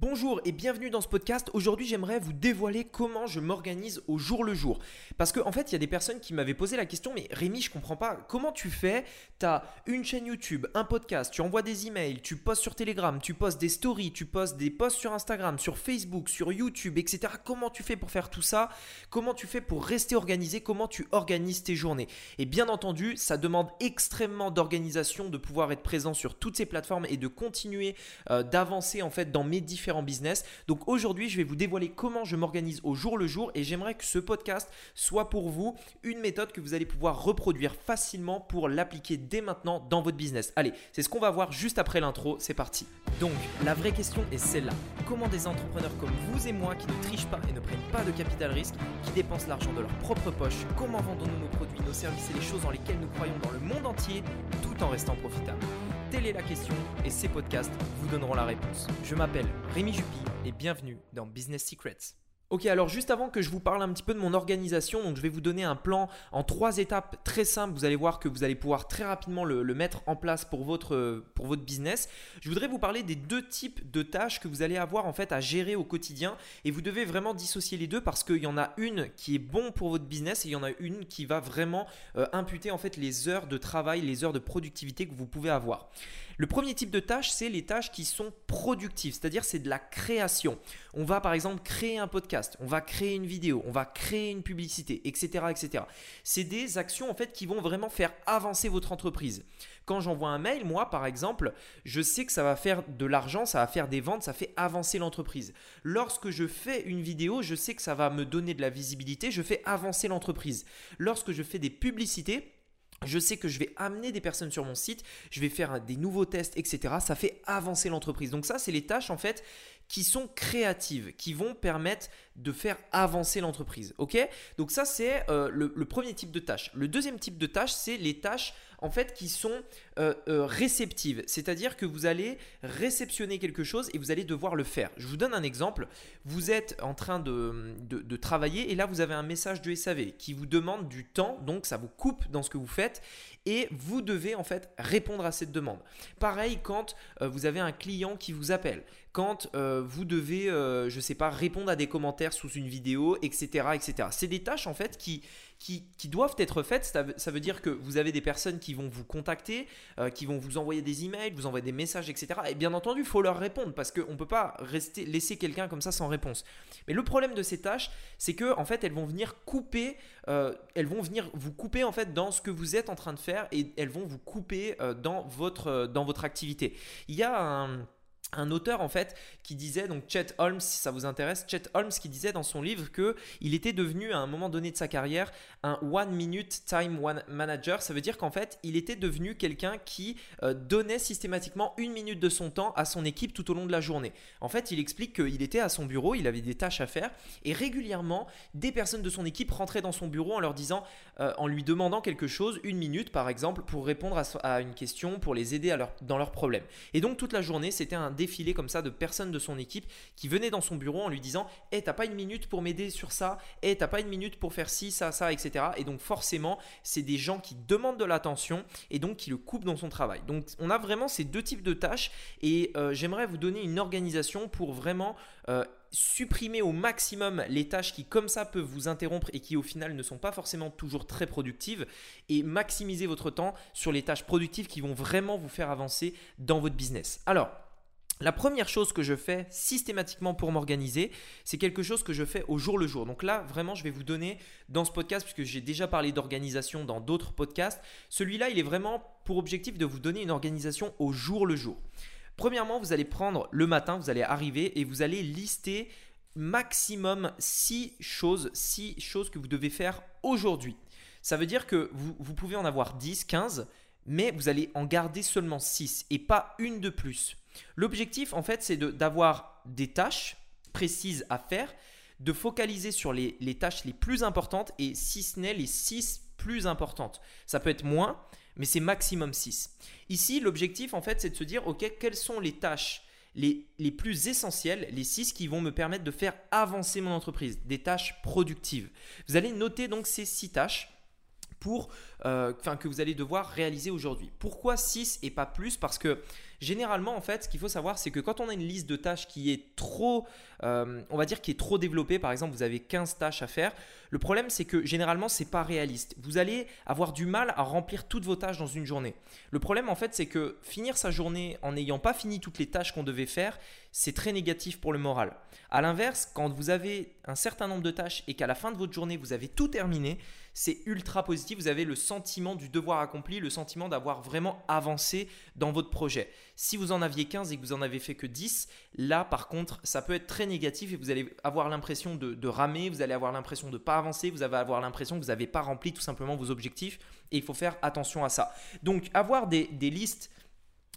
Bonjour et bienvenue dans ce podcast. Aujourd'hui, j'aimerais vous dévoiler comment je m'organise au jour le jour. Parce qu'en en fait, il y a des personnes qui m'avaient posé la question Mais Rémi, je comprends pas. Comment tu fais? Tu as une chaîne YouTube, un podcast, tu envoies des emails, tu postes sur Telegram, tu postes des stories, tu postes des posts sur Instagram, sur Facebook, sur YouTube, etc. Comment tu fais pour faire tout ça? Comment tu fais pour rester organisé? Comment tu organises tes journées? Et bien entendu, ça demande extrêmement d'organisation de pouvoir être présent sur toutes ces plateformes et de continuer euh, d'avancer en fait dans mes différents business. Donc aujourd'hui, je vais vous dévoiler comment je m'organise au jour le jour et j'aimerais que ce podcast soit pour vous une méthode que vous allez pouvoir reproduire facilement pour l'appliquer dès maintenant dans votre business. Allez, c'est ce qu'on va voir juste après l'intro. C'est parti. Donc, la vraie question est celle-là. Comment des entrepreneurs comme vous et moi qui ne trichent pas et ne prennent pas de capital risque, qui dépensent l'argent de leur propre poche, comment vendons-nous nos produits, nos services et les choses dans lesquelles nous croyons dans le monde entier tout en restant profitables? Telle est la question et ces podcasts vous donneront la réponse. Je m'appelle Rémi Jupy et bienvenue dans Business Secrets. Ok, alors juste avant que je vous parle un petit peu de mon organisation, donc je vais vous donner un plan en trois étapes très simples. Vous allez voir que vous allez pouvoir très rapidement le, mettre en place pour votre, pour votre business. Je voudrais vous parler des deux types de tâches que vous allez avoir en fait à gérer au quotidien et vous devez vraiment dissocier les deux parce qu'il y en a une qui est bon pour votre business et il y en a une qui va vraiment euh, imputer en fait les heures de travail, les heures de productivité que vous pouvez avoir. Le premier type de tâche, c'est les tâches qui sont productives, c'est-à-dire c'est de la création. On va par exemple créer un podcast, on va créer une vidéo, on va créer une publicité, etc. etc. C'est des actions en fait qui vont vraiment faire avancer votre entreprise. Quand j'envoie un mail, moi par exemple, je sais que ça va faire de l'argent, ça va faire des ventes, ça fait avancer l'entreprise. Lorsque je fais une vidéo, je sais que ça va me donner de la visibilité, je fais avancer l'entreprise. Lorsque je fais des publicités, je sais que je vais amener des personnes sur mon site, je vais faire des nouveaux tests, etc. Ça fait avancer l'entreprise. Donc ça, c'est les tâches en fait qui sont créatives, qui vont permettre de faire avancer l'entreprise. Ok? Donc ça, c'est euh, le, premier type de tâche. Le deuxième type de tâche, c'est les tâches en fait qui sont euh, euh, réceptives. C'est-à-dire que vous allez réceptionner quelque chose et vous allez devoir le faire. Je vous donne un exemple. Vous êtes en train de, travailler et là, vous avez un message de SAV qui vous demande du temps. Donc ça vous coupe dans ce que vous faites et vous devez en fait répondre à cette demande. Pareil quand vous avez un client qui vous appelle quand euh, vous devez, euh, je ne sais pas, répondre à des commentaires sous une vidéo, etc. etc. C'est des tâches en fait qui, qui, doivent être faites. Ça, veut dire que vous avez des personnes qui vont vous contacter, euh, qui vont vous envoyer des emails, vous envoyer des messages, etc. Et bien entendu, il faut leur répondre parce qu'on ne peut pas rester, laisser quelqu'un comme ça sans réponse. Mais le problème de ces tâches, c'est que en fait, elles vont venir couper, elles vont venir vous couper en fait dans ce que vous êtes en train de faire et elles vont vous couper dans votre, dans votre activité. Il y a un un auteur en fait qui disait donc Chet Holmes si ça vous intéresse Chet Holmes qui disait dans son livre que il était devenu à un moment donné de sa carrière un one minute time one manager. Ça veut dire qu'en fait il était devenu quelqu'un qui euh, donnait systématiquement une minute de son temps à son équipe tout au long de la journée. En fait il explique qu'il était à son bureau il avait des tâches à faire et régulièrement des personnes de son équipe rentraient dans son bureau en leur disant euh, en lui demandant quelque chose une minute par exemple pour répondre à, une question pour les aider dans leurs problèmes. Et donc toute la journée c'était un défilé comme ça de personnes de son équipe qui venaient dans son bureau en lui disant Eh, t'as pas une minute pour m'aider sur ça? Eh, t'as pas une minute pour faire ci, ça, ça, etc. Et donc, forcément, c'est des gens qui demandent de l'attention et donc qui le coupent dans son travail. Donc, on a vraiment ces deux types de tâches et euh, j'aimerais vous donner une organisation pour vraiment. Euh, supprimer au maximum les tâches qui comme ça peuvent vous interrompre et qui au final ne sont pas forcément toujours très productives et maximiser votre temps sur les tâches productives qui vont vraiment vous faire avancer dans votre business. Alors, la première chose que je fais systématiquement pour m'organiser, c'est quelque chose que je fais au jour le jour. Donc là, vraiment, je vais vous donner dans ce podcast, puisque j'ai déjà parlé d'organisation dans d'autres podcasts, celui-là, il est vraiment pour objectif de vous donner une organisation au jour le jour. Premièrement, vous allez prendre le matin, vous allez arriver et vous allez lister maximum 6 choses, 6 choses que vous devez faire aujourd'hui. Ça veut dire que vous, vous pouvez en avoir 10, 15, mais vous allez en garder seulement 6 et pas une de plus. L'objectif, en fait, c'est d'avoir des tâches précises à faire, de focaliser sur les, tâches les plus importantes et si ce n'est les 6 plus importantes. Ça peut être moins, mais c'est maximum 6. Ici, l'objectif, en fait, c'est de se dire, OK, quelles sont les tâches les, les, plus essentielles, les 6 qui vont me permettre de faire avancer mon entreprise, des tâches productives. Vous allez noter donc ces 6 tâches pour, euh, que vous allez devoir réaliser aujourd'hui. Pourquoi 6 et pas plus? Parce que Généralement, en fait, ce qu'il faut savoir, c'est que quand on a une liste de tâches qui est trop, euh, on va dire, qui est trop développée, par exemple, vous avez 15 tâches à faire, le problème, c'est que généralement, c'est pas réaliste. Vous allez avoir du mal à remplir toutes vos tâches dans une journée. Le problème, en fait, c'est que finir sa journée en n'ayant pas fini toutes les tâches qu'on devait faire, c'est très négatif pour le moral. A l'inverse, quand vous avez un certain nombre de tâches et qu'à la fin de votre journée, vous avez tout terminé, c'est ultra positif. Vous avez le sentiment du devoir accompli, le sentiment d'avoir vraiment avancé dans votre projet. Si vous en aviez 15 et que vous en avez fait que 10, là par contre, ça peut être très négatif et vous allez avoir l'impression de, ramer, vous allez avoir l'impression de ne pas avancer, vous allez avoir l'impression que vous n'avez pas rempli tout simplement vos objectifs et il faut faire attention à ça. Donc avoir des, des listes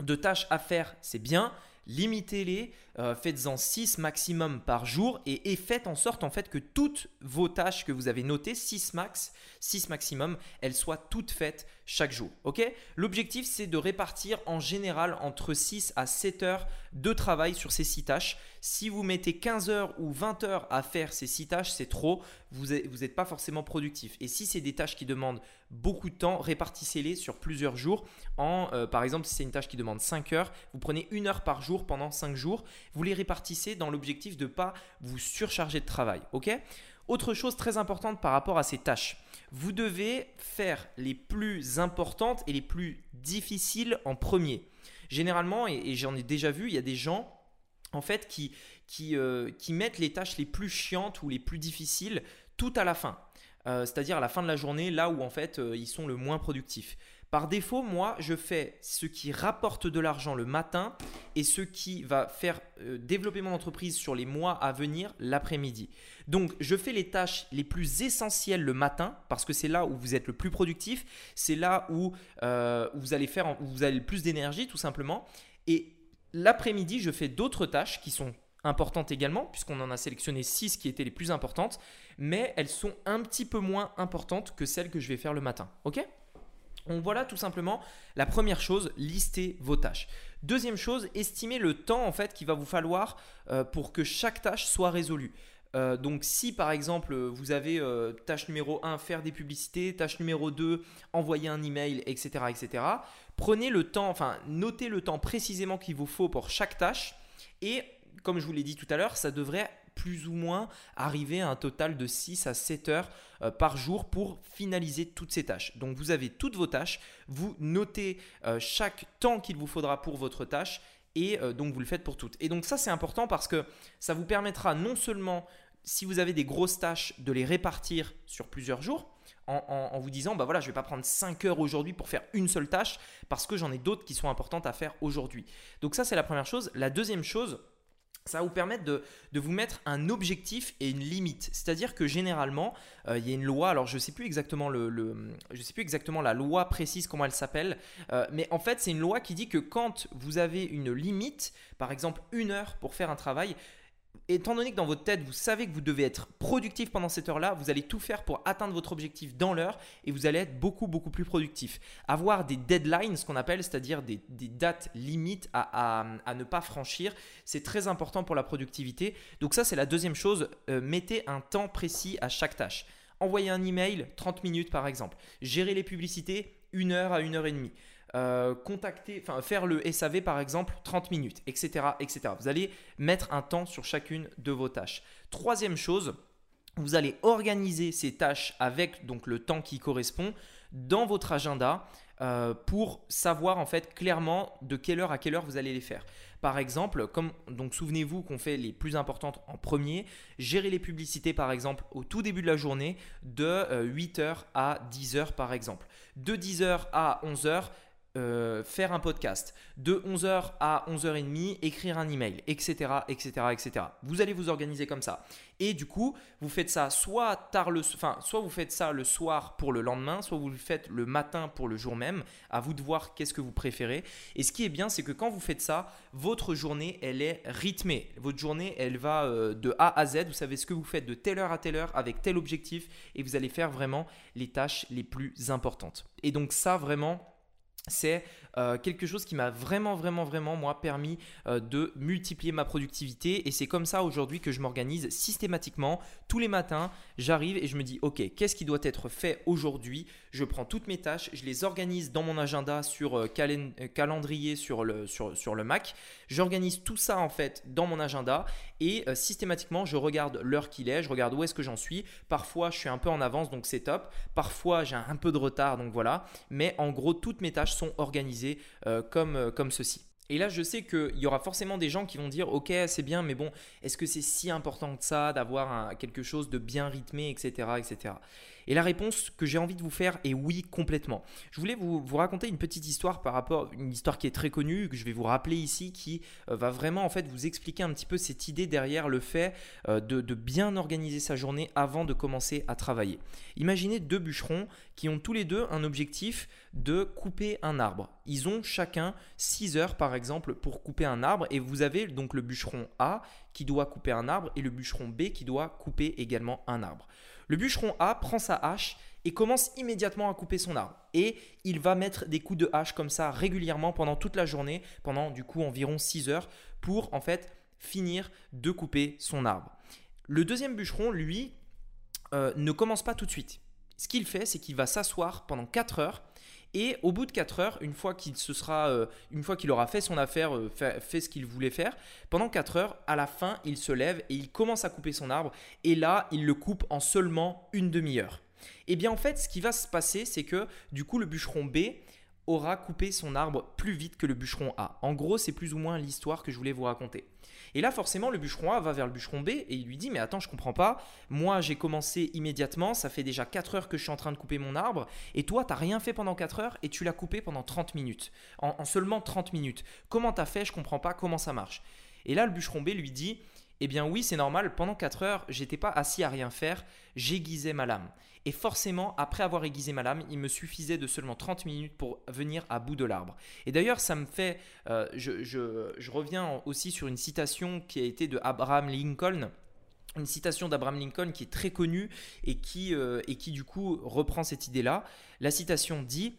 de tâches à faire, c'est bien limitez-les, euh, faites-en 6 maximum par jour et, faites en sorte en fait que toutes vos tâches que vous avez notées, 6 max, 6 maximum, elles soient toutes faites chaque jour. Ok? L'objectif c'est de répartir en général entre 6 à 7 heures de travail sur ces 6 tâches. Si vous mettez 15 heures ou 20 heures à faire ces 6 tâches, c'est trop, vous n'êtes pas forcément productif. Et si c'est des tâches qui demandent beaucoup de temps, répartissez-les sur plusieurs jours. En, euh, par exemple, si c'est une tâche qui demande 5 heures, vous prenez une heure par jour pendant 5 jours. Vous les répartissez dans l'objectif de ne pas vous surcharger de travail. Autre chose très importante par rapport à ces tâches, vous devez faire les plus importantes et les plus difficiles en premier. Généralement, et, j'en ai déjà vu, il y a des gens euh, qui mettent les tâches les plus chiantes ou les plus difficiles tout à la fin. Euh, c'est-à-dire à la fin de la journée, là où en fait euh, ils sont le moins productifs. Par défaut, moi, je fais ce qui rapporte de l'argent le matin et ce qui va faire euh, développer mon entreprise sur les mois à venir l'après-midi. Donc, je fais les tâches les plus essentielles le matin parce que c'est là où vous êtes le plus productif, c'est là où, euh, vous allez faire, où vous avez le plus d'énergie tout simplement. Et l'après-midi, je fais d'autres tâches qui sont importantes également, puisqu'on en a sélectionné 6 qui étaient les plus importantes, mais elles sont un petit peu moins importantes que celles que je vais faire le matin. Ok? Donc voilà tout simplement la première chose, lister vos tâches. Deuxième chose, estimer le temps en fait qu'il va vous falloir euh, pour que chaque tâche soit résolue. Euh, donc si par exemple vous avez euh, tâche numéro 1 faire des publicités, tâche numéro 2 envoyer un email, etc., etc. Prenez le temps, enfin notez le temps précisément qu'il vous faut pour chaque tâche et comme je vous l'ai dit tout à l'heure, ça devrait plus ou moins arriver à un total de 6 à 7 heures euh, par jour pour finaliser toutes ces tâches. Donc vous avez toutes vos tâches, vous notez euh, chaque temps qu'il vous faudra pour votre tâche et euh, donc vous le faites pour toutes. Et donc ça c'est important parce que ça vous permettra non seulement si vous avez des grosses tâches de les répartir sur plusieurs jours, en, vous disant, bah voilà, je vais pas prendre 5 heures aujourd'hui pour faire une seule tâche parce que j'en ai d'autres qui sont importantes à faire aujourd'hui. Donc ça, c'est la première chose. La deuxième chose, ça va vous permettre de, vous mettre un objectif et une limite. C'est-à-dire que généralement, euh, il y a une loi, alors je ne sais, plus exactement la loi précise, comment elle s'appelle, euh, mais en fait c'est une loi qui dit que quand vous avez une limite, par exemple une heure pour faire un travail, étant donné que dans votre tête, vous savez que vous devez être productif pendant cette heure-là, vous allez tout faire pour atteindre votre objectif dans l'heure et vous allez être beaucoup, beaucoup plus productif. Avoir des deadlines, ce qu'on appelle, c'est-à-dire des, dates limites à, ne pas franchir, c'est très important pour la productivité. Donc ça, c'est la deuxième chose. Euh, mettez un temps précis à chaque tâche. Envoyer un email, 30 minutes par exemple. Gérer les publicités, une heure à une heure et demie. Euh, contacter, enfin faire le SAV par exemple 30 minutes, etc., etc. Vous allez mettre un temps sur chacune de vos tâches. Troisième chose, vous allez organiser ces tâches avec donc le temps qui correspond dans votre agenda euh, pour savoir en fait clairement de quelle heure à quelle heure vous allez les faire. Par exemple, comme donc souvenez-vous qu'on fait les plus importantes en premier, gérer les publicités par exemple au tout début de la journée de 8h euh, à 10h par exemple. De 10h à 11h, euh, faire un podcast, de 11h à 11h30, écrire un email, etc., etc., etc. Vous allez vous organiser comme ça. Et du coup, vous faites ça soit tard le, enfin, soit vous faites ça le soir pour le lendemain, soit vous le faites le matin pour le jour même. À vous de voir qu'est-ce que vous préférez. Et ce qui est bien, c'est que quand vous faites ça, votre journée, elle est rythmée. Votre journée, elle va euh, de A à Z. Vous savez ce que vous faites de telle heure à telle heure avec tel objectif, et vous allez faire vraiment les tâches les plus importantes. Et donc ça, vraiment c'est euh, quelque chose qui m'a vraiment, vraiment, vraiment, moi, permis euh, de multiplier ma productivité. Et c'est comme ça aujourd'hui que je m'organise systématiquement. Tous les matins, j'arrive et je me dis, OK, qu'est-ce qui doit être fait aujourd'hui? Je prends toutes mes tâches, je les organise dans mon agenda sur euh, calendrier sur le, sur, sur le Mac. J'organise tout ça en fait dans mon agenda et systématiquement, je regarde l'heure qu'il est, je regarde où est-ce que j'en suis. Parfois, je suis un peu en avance, donc c'est top. Parfois, j'ai un peu de retard, donc voilà. Mais en gros, toutes mes tâches sont organisées euh, comme, euh, comme ceci. Et là, je sais qu'il y aura forcément des gens qui vont dire Ok, c'est bien, mais bon, est-ce que c'est si important que ça d'avoir quelque chose de bien rythmé, etc. etc. Et la réponse que j'ai envie de vous faire est oui, complètement. Je voulais vous, raconter une petite histoire par rapport, une histoire qui est très connue, que je vais vous rappeler ici, qui euh, va vraiment en fait vous expliquer un petit peu cette idée derrière le fait euh, de, de bien organiser sa journée avant de commencer à travailler. Imaginez deux bûcherons qui ont tous les deux un objectif de couper un arbre. Ils ont chacun 6 heures par exemple pour couper un arbre et vous avez donc le bûcheron A qui doit couper un arbre et le bûcheron B qui doit couper également un arbre. Le bûcheron A prend sa hache et commence immédiatement à couper son arbre. Et il va mettre des coups de hache comme ça régulièrement pendant toute la journée, pendant du coup environ 6 heures, pour en fait finir de couper son arbre. Le deuxième bûcheron, lui, euh, ne commence pas tout de suite. Ce qu'il fait, c'est qu'il va s'asseoir pendant 4 heures et au bout de 4 heures, une fois qu'il se sera, euh, une fois qu'il aura fait son affaire, euh, fait, ce qu'il voulait faire, pendant 4 heures, à la fin, il se lève et il commence à couper son arbre. Et là, il le coupe en seulement une demi-heure. Et eh bien en fait, ce qui va se passer, c'est que du coup, le bûcheron B aura coupé son arbre plus vite que le bûcheron A. En gros, c'est plus ou moins l'histoire que je voulais vous raconter. Et là, forcément, le bûcheron A va vers le bûcheron B et il lui dit Mais attends, je comprends pas. Moi, j'ai commencé immédiatement. Ça fait déjà 4 heures que je suis en train de couper mon arbre. Et toi, tu n'as rien fait pendant 4 heures et tu l'as coupé pendant 30 minutes. En, seulement 30 minutes. Comment tu as fait? Je comprends pas comment ça marche. Et là, le bûcheron B lui dit eh bien oui, c'est normal, pendant 4 heures, j'étais pas assis à rien faire, j'aiguisais ma lame. Et forcément, après avoir aiguisé ma lame, il me suffisait de seulement 30 minutes pour venir à bout de l'arbre. Et d'ailleurs, ça me fait, euh, je, reviens aussi sur une citation qui a été de Abraham Lincoln, une citation d'Abraham Lincoln qui est très connue et qui, euh, et qui du coup reprend cette idée-là. La citation dit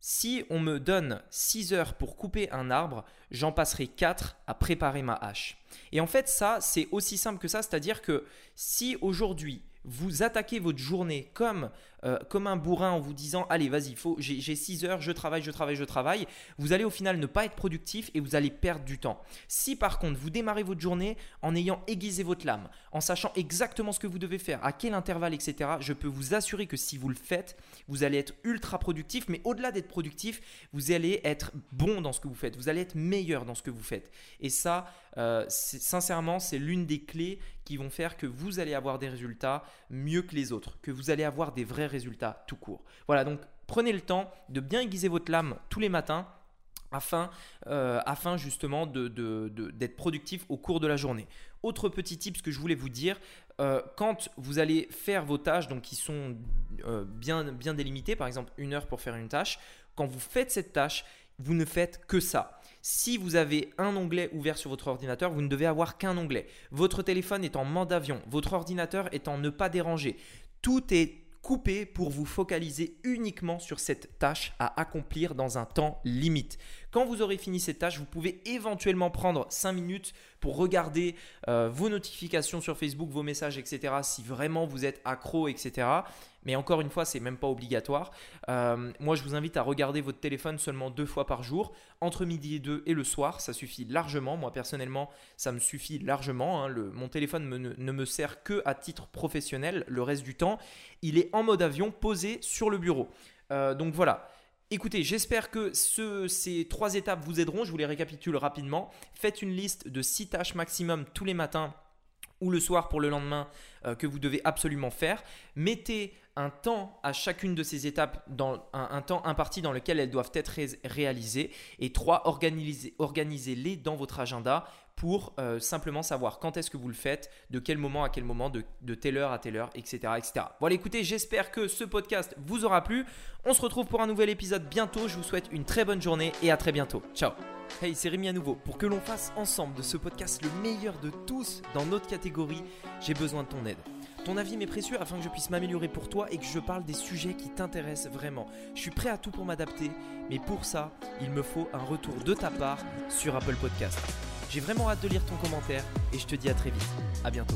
si on me donne 6 heures pour couper un arbre, j'en passerai 4 à préparer ma hache. Et en fait, ça, c'est aussi simple que ça, c'est-à-dire que si aujourd'hui, vous attaquez votre journée comme, euh, comme un bourrin en vous disant allez vas-y j'ai 6 heures je travaille je travaille je travaille. Vous allez au final ne pas être productif et vous allez perdre du temps. Si par contre vous démarrez votre journée en ayant aiguisé votre lame en sachant exactement ce que vous devez faire à quel intervalle etc je peux vous assurer que si vous le faites vous allez être ultra productif mais au-delà d'être productif vous allez être bon dans ce que vous faites. Vous allez être meilleur dans ce que vous faites. Et ça euh, sincèrement c'est l'une des clés qui vont faire que vous allez avoir des résultats mieux que les autres, que vous allez avoir des vrais résultats tout court. Voilà, donc prenez le temps de bien aiguiser votre lame tous les matins afin, euh, afin justement d'être de, de, productif au cours de la journée. Autre petit tip que je voulais vous dire, euh, quand vous allez faire vos tâches, donc qui sont euh, bien, bien délimitées, par exemple une heure pour faire une tâche, quand vous faites cette tâche, vous ne faites que ça. Si vous avez un onglet ouvert sur votre ordinateur, vous ne devez avoir qu'un onglet. Votre téléphone est en mode d'avion, votre ordinateur est en ne pas déranger. Tout est coupé pour vous focaliser uniquement sur cette tâche à accomplir dans un temps limite. Quand vous aurez fini cette tâche, vous pouvez éventuellement prendre 5 minutes pour regarder euh, vos notifications sur Facebook, vos messages, etc. Si vraiment vous êtes accro, etc. Mais encore une fois, c'est même pas obligatoire. Euh, moi, je vous invite à regarder votre téléphone seulement deux fois par jour, entre midi et deux et le soir. Ça suffit largement. Moi, personnellement, ça me suffit largement. Hein. mon téléphone ne me sert que à titre professionnel. Le reste du temps, il est en mode avion, posé sur le bureau. Euh, donc voilà. Écoutez, j'espère que ces trois étapes vous aideront. Je vous les récapitule rapidement. Faites une liste de six tâches maximum tous les matins ou le soir pour le lendemain euh, que vous devez absolument faire. Mettez un temps à chacune de ces étapes, dans un, temps imparti dans lequel elles doivent être réalisées. Et trois, organisez-les dans votre agenda pour euh, simplement savoir quand est-ce que vous le faites, de quel moment à quel moment, de, telle heure à telle heure, etc. etc. Voilà, écoutez, j'espère que ce podcast vous aura plu. On se retrouve pour un nouvel épisode bientôt. Je vous souhaite une très bonne journée et à très bientôt. Ciao Hey, c'est Rémi à nouveau. Pour que l'on fasse ensemble de ce podcast le meilleur de tous dans notre catégorie, j'ai besoin de ton aide. Ton avis m'est précieux afin que je puisse m'améliorer pour toi et que je parle des sujets qui t'intéressent vraiment. Je suis prêt à tout pour m'adapter, mais pour ça, il me faut un retour de ta part sur Apple Podcast. J'ai vraiment hâte de lire ton commentaire et je te dis à très vite. À bientôt.